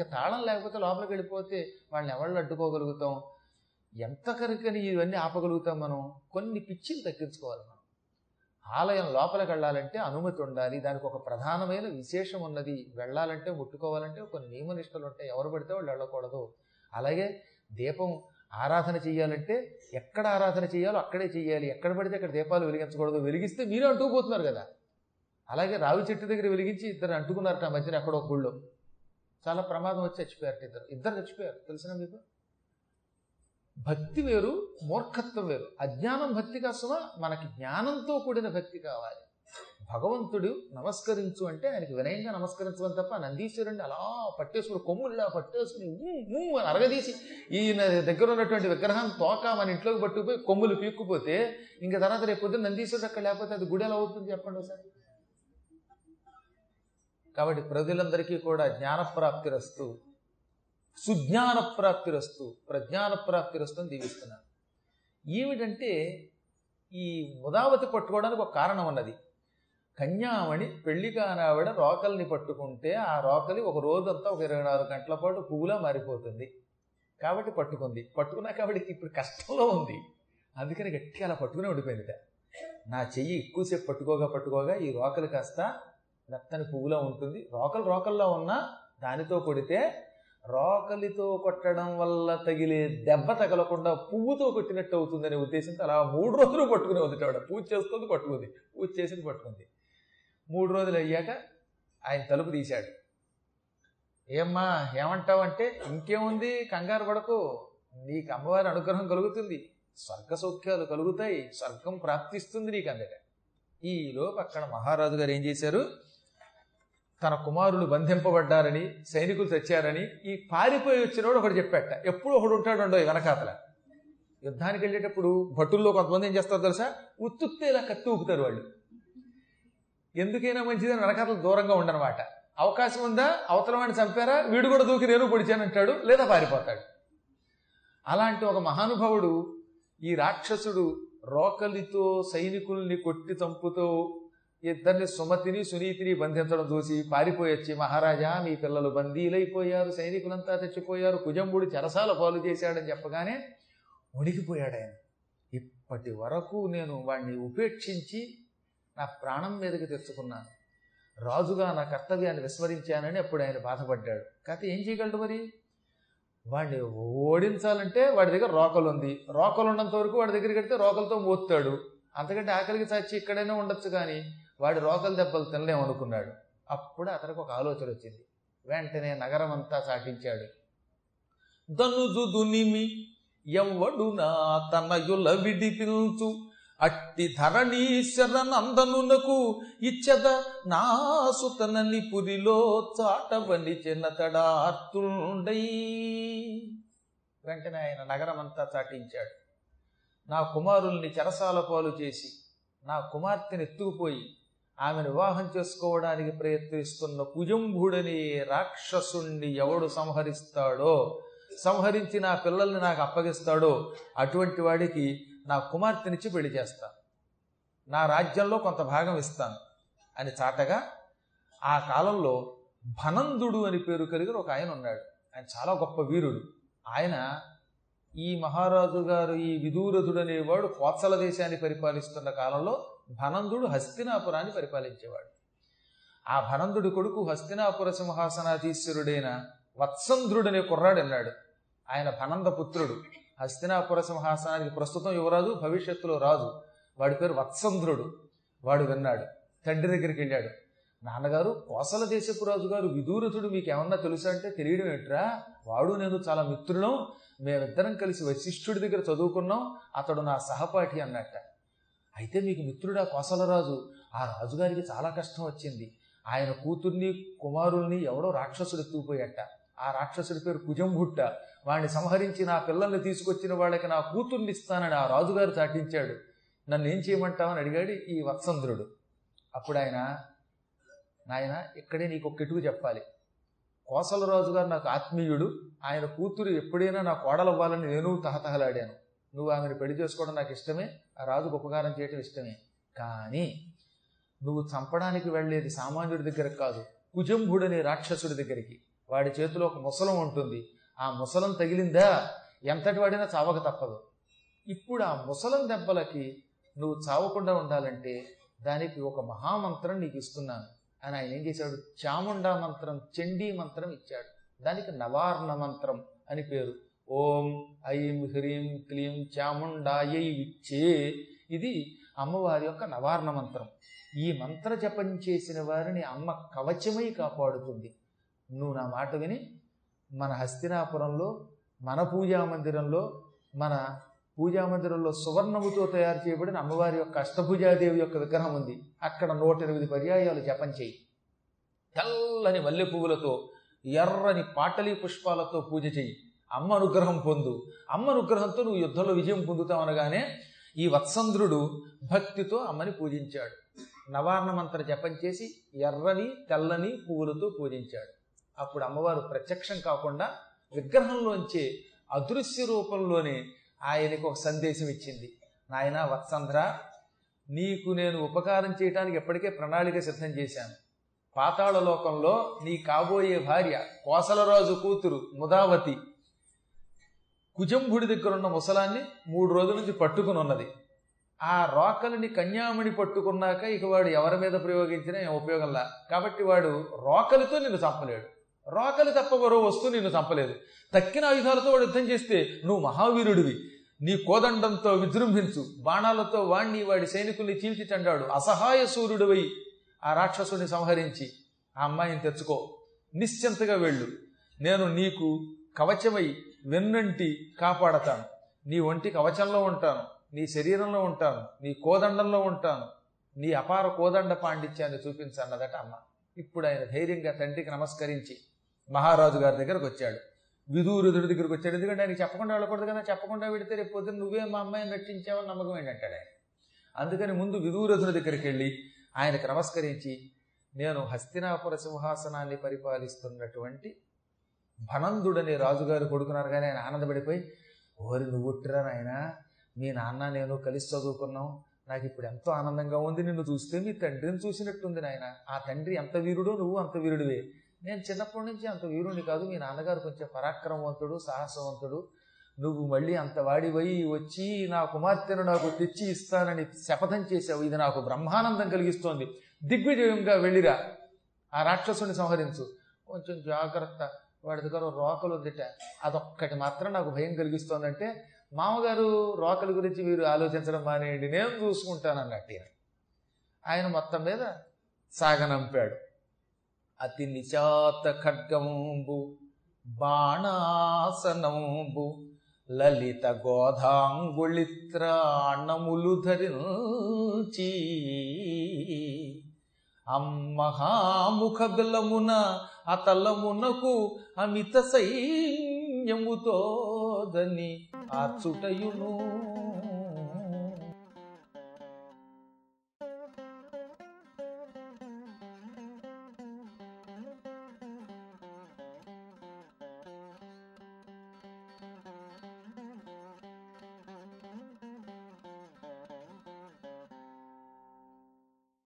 ఇంకా తాళం లేకపోతే లోపలికి వెళ్ళిపోతే వాళ్ళని ఎవళ్ళు అడ్డుకోగలుగుతాం? ఎంత కనుకని ఇవన్నీ ఆపగలుగుతాం మనం? కొన్ని పిచ్చిలు తగ్గించుకోవాలి మనం. ఆలయం లోపలికి వెళ్ళాలంటే అనుమతి ఉండాలి. దానికి ఒక ప్రధానమైన విశేషం ఉన్నది. వెళ్ళాలంటే ముట్టుకోవాలంటే కొన్ని నియమనిష్టలు ఉంటాయి. ఎవరు పడితే వాళ్ళు వెళ్ళకూడదు. అలాగే దీపం ఆరాధన చేయాలంటే ఎక్కడ ఆరాధన చేయాలో అక్కడే చేయాలి. ఎక్కడ పడితే అక్కడ దీపాలు వెలిగించకూడదు. వెలిగిస్తే మీరే అంటుకుపోతున్నారు కదా. అలాగే రావి చెట్టు దగ్గర వెలిగించి ఇద్దరు అంటుకున్నారట ఆ మధ్యన ఎక్కడో గుళ్ళో చాలా ప్రమాదం వచ్చి చచ్చిపోయారు ఇద్దరు. ఇద్దరు చచ్చిపోయారు. తెలిసిన మీకు? భక్తి వేరు మూర్ఖత్వం వేరు. అజ్ఞానం భక్తి కాసమా? మనకి జ్ఞానంతో కూడిన భక్తి కావాలి. భగవంతుడు నమస్కరించు అంటే ఆయనకి వినయంగా నమస్కరించడం తప్ప నందీశ్వరుడిని అలా పట్టేసుకుని కొమ్ముల్లా పట్టేసుకుని అని అరగదీసి ఈయన దగ్గర ఉన్నటువంటి విగ్రహం తోక మన ఇంట్లోకి పట్టుకుపోయి కొమ్ములు పీక్కుపోతే ఇంకా తర్వాత రేపు పొద్దున్న నందీశ్వరుడు అక్కడ లేకపోతే అది గుడి ఎలా అవుతుంది చెప్పండి ఒకసారి? కాబట్టి ప్రజలందరికీ కూడా జ్ఞానప్రాప్తి రస్తు సుజ్ఞాన ప్రాప్తిరస్తు ప్రజ్ఞాన ప్రాప్తిరస్తు అని దీవిస్తున్నాను. ఏమిటంటే ఈ ముదావతి పట్టుకోవడానికి ఒక కారణం ఉన్నది. కన్యామణి పెళ్ళి కానావిడ రోకల్ని పట్టుకుంటే ఆ రోకలి ఒక రోజంతా ఒక ఇరవై నాలుగు గంటల పాటు పువ్వులా మారిపోతుంది. కాబట్టి పట్టుకుంది. పట్టుకున్నాక ఆవిడకి ఇప్పుడు కష్టంలో ఉంది. అందుకని గట్టిగా అలా పట్టుకునే ఉండిపోయిందిట. నా చెయ్యి ఎక్కువసేపు పట్టుకోగా పట్టుకోగా ఈ రోకలి కాస్త మెత్తని పువ్వులా ఉంటుంది. రోకలు రోకల్లో ఉన్నా దానితో కొడితే రోకలితో కొట్టడం వల్ల తగిలే దెబ్బ తగలకుండా పువ్వుతో కొట్టినట్టు అవుతుందనే ఉద్దేశంతో అలా మూడు రోజులు పట్టుకుని వదిలేవాడు పూజ చేస్తుంది పట్టుకుంది. పూజ చేసింది పట్టుకుంది. మూడు రోజులు అయ్యాక ఆయన తలుపు తీశాడు. ఏమ్మా ఏమంటావంటే ఇంకేముంది? కంగారు పడకు. నీకు అమ్మవారి అనుగ్రహం కలుగుతుంది. స్వర్గ సౌఖ్యాలు కలుగుతాయి. స్వర్గం ప్రాప్తిస్తుంది నీకు అందట ఈలోపు అక్కడ మహారాజు గారు ఏం చేశారు? తన కుమారులు బంధింపబడ్డారని సైనికులు తెచ్చారని ఈ పారిపోయి వచ్చినోడు ఒకడు చెప్పాట. ఎప్పుడు ఒకడు ఉంటాడు ఉండో వెనకాతల. యుద్ధానికి వెళ్ళేటప్పుడు భటుల్లో కొంతమంది ఏం చేస్తారు తెలుసా? ఉత్తుత్తే ఇలా కత్తి ఊపుతారు వాళ్ళు. ఎందుకైనా మంచిదని వెనకాతలు దూరంగా ఉండనమాట. అవకాశం ఉందా? అవతల వాడిని చంపారా? వీడు కూడా దూకి నేను పొడిచానంటాడు లేదా పారిపోతాడు. అలాంటి ఒక మహానుభావుడు ఈ రాక్షసుడు రోకలితో సైనికుల్ని కొట్టి చంపుతూ ఇద్దరిని సుమతిని సునీతిని బంధించడం చూసి పారిపోయొచ్చి మహారాజా మీ పిల్లలు బందీలైపోయారు సైనికులంతా తెచ్చిపోయారు కుజంబుడు చెరసాల పాలు చేశాడని చెప్పగానే ఉడికిపోయాడు ఆయన. ఇప్పటి వరకు నేను వాడిని ఉపేక్షించి నా ప్రాణం మీదకి తెచ్చుకున్నాను. రాజుగా నా కర్తవ్యాన్ని విస్మరించానని అప్పుడు ఆయన బాధపడ్డాడు. కాకపోతే ఏం చేయగలడు మరి? వాడిని ఓడించాలంటే వాడి దగ్గర రోకలు ఉంది. రోకలు ఉన్నంత వరకు వాడి దగ్గరికి వెళ్తే రోకలతో మోస్తాడు అంతకంటే ఆకలికి చచ్చి ఇక్కడైనా ఉండొచ్చు కానీ వాడి రోకల దెబ్బలు తినలేమనుకున్నాడు. అప్పుడు అతనికి ఒక ఆలోచన వచ్చింది. వెంటనే నగరం అంతా చాటించాడు దనుజు దునిమి ఎవ్వడు నా తనయుల విడిపించు. అట్టి ధరణీశ్వర నందనునకు ఇచ్చద నా సుతనని పురిలో చాటవని చెన్నతడార్తుండై. వెంటనే ఆయన నగరం అంతా చాటించాడు. నా కుమారుల్ని చెరసాల పాలు చేసి నా కుమార్తెను ఎత్తుకుపోయి ఆమెను వివాహం చేసుకోవడానికి ప్రయత్నిస్తున్న కుజంభుడని రాక్షసుణ్ణి ఎవడు సంహరిస్తాడో సంహరించి నా పిల్లల్ని నాకు అప్పగిస్తాడో అటువంటి వాడికి నా కుమార్తెనిచ్చి పెళ్ళి చేస్తాను నా రాజ్యంలో కొంత భాగం ఇస్తాను. అని చాటగా ఆ కాలంలో భనందుడు అని పేరు కలిగిన ఒక ఆయన ఉన్నాడు. ఆయన చాలా గొప్ప వీరుడు. ఆయన ఈ మహారాజు గారు ఈ విదూరథుడు అనేవాడు కోత్సల దేశాన్ని పరిపాలిస్తున్న కాలంలో భనందుడు హస్తినాపురాన్ని పరిపాలించేవాడు. ఆ భనందుడి కొడుకు హస్తినాపుర సింహాసనాధీశ్వరుడైన వత్సంధ్రుడనే కుర్రాడు అన్నాడు. ఆయన భనంద పుత్రుడు. హస్తినాపుర సింహాసనానికి ప్రస్తుతం యువరాజు భవిష్యత్తులో రాజు. వాడి పేరు వత్సంధ్రుడు వాడు విన్నాడు. తండ్రి దగ్గరికి వెళ్ళాడు. నాన్నగారు కోసల దేశపు రాజు గారు విదూరథుడు మీకు ఏమన్నా తెలుసా అంటే తెలియడం ఏంట్రా? వాడు నేను చాలా మిత్రులం. మేమిద్దరం కలిసి వశిష్ఠుడి దగ్గర చదువుకున్నాం. అతడు నా సహపాఠి అన్నట్ట. అయితే మీకు మిత్రుడా కోసలరాజు ఆ రాజుగారికి చాలా కష్టం వచ్చింది. ఆయన కూతుర్ని కుమారుల్ని ఎవడో రాక్షసుడు ఎత్తుకుపోయట. ఆ రాక్షసుడి పేరు కుజంభుట్ట వాడిని సంహరించి నా పిల్లల్ని తీసుకొచ్చిన వాళ్ళకి నా కూతుర్ని ఇస్తానని ఆ రాజుగారు చాటించాడు. నన్ను ఏం చేయమంటావని అడిగాడు ఈ వత్సంద్రుడు. అప్పుడు ఆయన నాయన ఇక్కడే నీకు ఒక్కటికు చెప్పాలి. కోసలరాజు గారు నాకు ఆత్మీయుడు. ఆయన కూతురు ఎప్పుడైనా నా కోడలవ్వాలని నేను తహతహలాడాను. నువ్వు ఆమెను పెళ్ళి చేసుకోవడం నాకు ఇష్టమే ఆ రాజుకు ఉపకారం చేయటం ఇష్టమే. కానీ నువ్వు చంపడానికి వెళ్ళేది సామాన్యుడి దగ్గరకు కాదు కుజంభుడనే రాక్షసుడి దగ్గరికి. వాడి చేతిలో ఒక ముసలం ఉంటుంది. ఆ ముసలం తగిలిందా? ఎంతటి వాడినా చావక తప్పదు. ఇప్పుడు ఆ ముసలం దెబ్బలకి నువ్వు చావకుండా ఉండాలంటే దానికి ఒక మహామంత్రం నీకు ఇస్తున్నాను. అని ఆయన ఏం చేశాడు? చాముండా మంత్రం చండీ మంత్రం ఇచ్చాడు. దానికి నవార్ణ మంత్రం అని పేరు. ఓం ఐం హ్రీం క్లీం చాముండాయై విచ్చే. ఇది అమ్మవారి యొక్క నవార్ణ మంత్రం. ఈ మంత్ర జపం చేసిన వారిని అమ్మ కవచమై కాపాడుతుంది. నువ్వు నా మాట విని మన హస్తినాపురంలో మన పూజా మందిరంలో మన పూజా మందిరంలో సువర్ణముతో తయారు చేయబడిన అమ్మవారి యొక్క అష్టభుజాదేవి యొక్క విగ్రహం ఉంది. అక్కడ నూట ఎనిమిది పర్యాయాలు జపం చేయి. తెల్లని మల్లె పువ్వులతో ఎర్రని పాటలీ పుష్పాలతో పూజ చెయ్యి అమ్మ అనుగ్రహం పొందు. అమ్మ అనుగ్రహంతో నువ్వు యుద్ధంలో విజయం పొందుతావు అనగానే ఈ వత్సంద్రుడు భక్తితో అమ్మని పూజించాడు. నవార్ణ మంత్ర జపం చేసి ఎర్రని తెల్లని పువ్వులతో పూజించాడు. అప్పుడు అమ్మవారు ప్రత్యక్షం కాకుండా విగ్రహంలోంచే అదృశ్య రూపంలోనే ఆయనకు ఒక సందేశం ఇచ్చింది. నాయన వత్సంధ్ర నీకు నేను ఉపకారం చేయడానికి ఎప్పటికే ప్రణాళిక సిద్ధం చేశాను. పాతాళ లోకంలో నీ కాబోయే భార్య కోసలరాజు కూతురు ముదావతి కుజంభుడి దగ్గర ఉన్న ముసలాన్ని మూడు రోజుల నుంచి పట్టుకుని ఉన్నది. ఆ రోకలిని కన్యామణి పట్టుకున్నాక ఇక వాడు ఎవరి మీద ప్రయోగించినా ఏం ఉపయోగంలా కాబట్టి వాడు రోకలితో నిన్ను చంపలేడు. రోకలి తప్ప మరో వస్తువు నిన్ను చంపలేదు. తక్కిన ఆయుధాలతో వాడు యుద్ధం చేస్తే నువ్వు మహావీరుడివి. నీ కోదండంతో విజృంభించు. బాణాలతో వాణ్ణి వాడి సైనికుల్ని చీల్చి చండాడు. అసహాయ సూర్యుడివై ఆ రాక్షసుని సంహరించి ఆ అమ్మాయిని తెచ్చుకో. నిశ్చింతగా వెళ్ళు. నేను నీకు కవచమై నిన్నంటి కాపాడతాను. నీ ఒంటి కవచంలో ఉంటాను. నీ శరీరంలో ఉంటాను. నీ కోదండంలో ఉంటాను. నీ అపార కోదండ పాండిత్యాన్ని చూపించన్నదట అమ్మ. ఇప్పుడు ఆయన ధైర్యంగా తండ్రికి నమస్కరించి మహారాజు గారి దగ్గరకు వచ్చాడు. విదూరుధుడి దగ్గరికి వచ్చాడు. ఎందుకంటే ఆయనకి చెప్పకుండా వెళ్ళకూడదు కదా. చెప్పకుండా పెడితే రేపు పొద్దున్న నువ్వే మా అమ్మాయిని రక్షించావని నమ్మకం ఏంటంటాడు ఆయన. అందుకని ముందు విదూరథుని దగ్గరికి వెళ్ళి ఆయనకు నమస్కరించి నేను హస్తినాపుర సింహాసనాన్ని పరిపాలిస్తున్నటువంటి భనందుడనే రాజుగారు కొడుకున్నారు కానీ ఆయన ఆనందపడిపోయి ఓరి నువ్వుట్టిరా నాయన మీ నాన్న నేను కలిసి చదువుకున్నాం. నాకు ఇప్పుడు ఎంతో ఆనందంగా ఉంది. నిన్ను చూస్తే మీ తండ్రిని చూసినట్టుంది నాయన. ఆ తండ్రి ఎంత వీరుడో నువ్వు అంత వీరుడివే. నేను చిన్నప్పటి నుంచి అంత వీరుని కాదు. మీ నాన్నగారు కొంచెం పరాక్రమవంతుడు సాహసవంతుడు. నువ్వు మళ్ళీ అంత వాడివై వచ్చి నా కుమార్తెను నాకు తెచ్చి ఇస్తానని శపథం చేశావు. ఇది నాకు బ్రహ్మానందం కలిగిస్తోంది. దిగ్విజయంగా వెళ్ళిరా. ఆ రాక్షసుని సంహరించు. కొంచెం జాగ్రత్త. వాడి దగ్గర రోకలు ఉందిట అదొక్కటి మాత్రం నాకు భయం కలిగిస్తోందంటే మామగారు రోకల గురించి మీరు ఆలోచించడం మానేయండి నేను చూసుకుంటాను అన్నట్టు ఈయన. ఆయన మొత్తం మీద సాగనంపాడు అతి నిచాత ఖడ్గంబు బాణాసనంబు లలిత గోధాంగుళిత్రాణములు ధరించి అమ్మహాముఖ బిలమున ఆ తల్లమునకు అమిత సైన్యముతోదని ఆచుటయును